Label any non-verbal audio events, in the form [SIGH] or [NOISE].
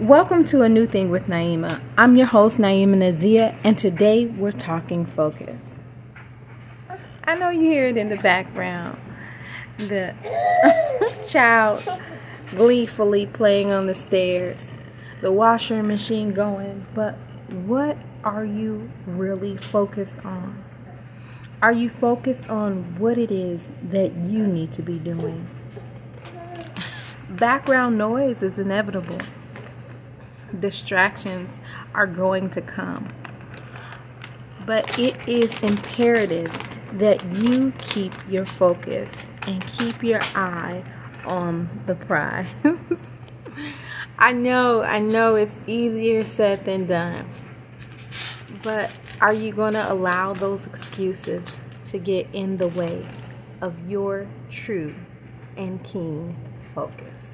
Welcome to a new thing with Naima. I'm your host, Naima Nazia, and today we're talking focus. I know you hear it in the background. The [LAUGHS] child gleefully playing on the stairs, the washer machine going, but what are you really focused on? Are you focused on what it is that you need to be doing? Background noise is inevitable. Distractions are going to come. But it is imperative that you keep your focus and keep your eye on the prize. [LAUGHS] I know, I know it's easier said than done. But are you going to allow those excuses to get in the way of your true and keen focus?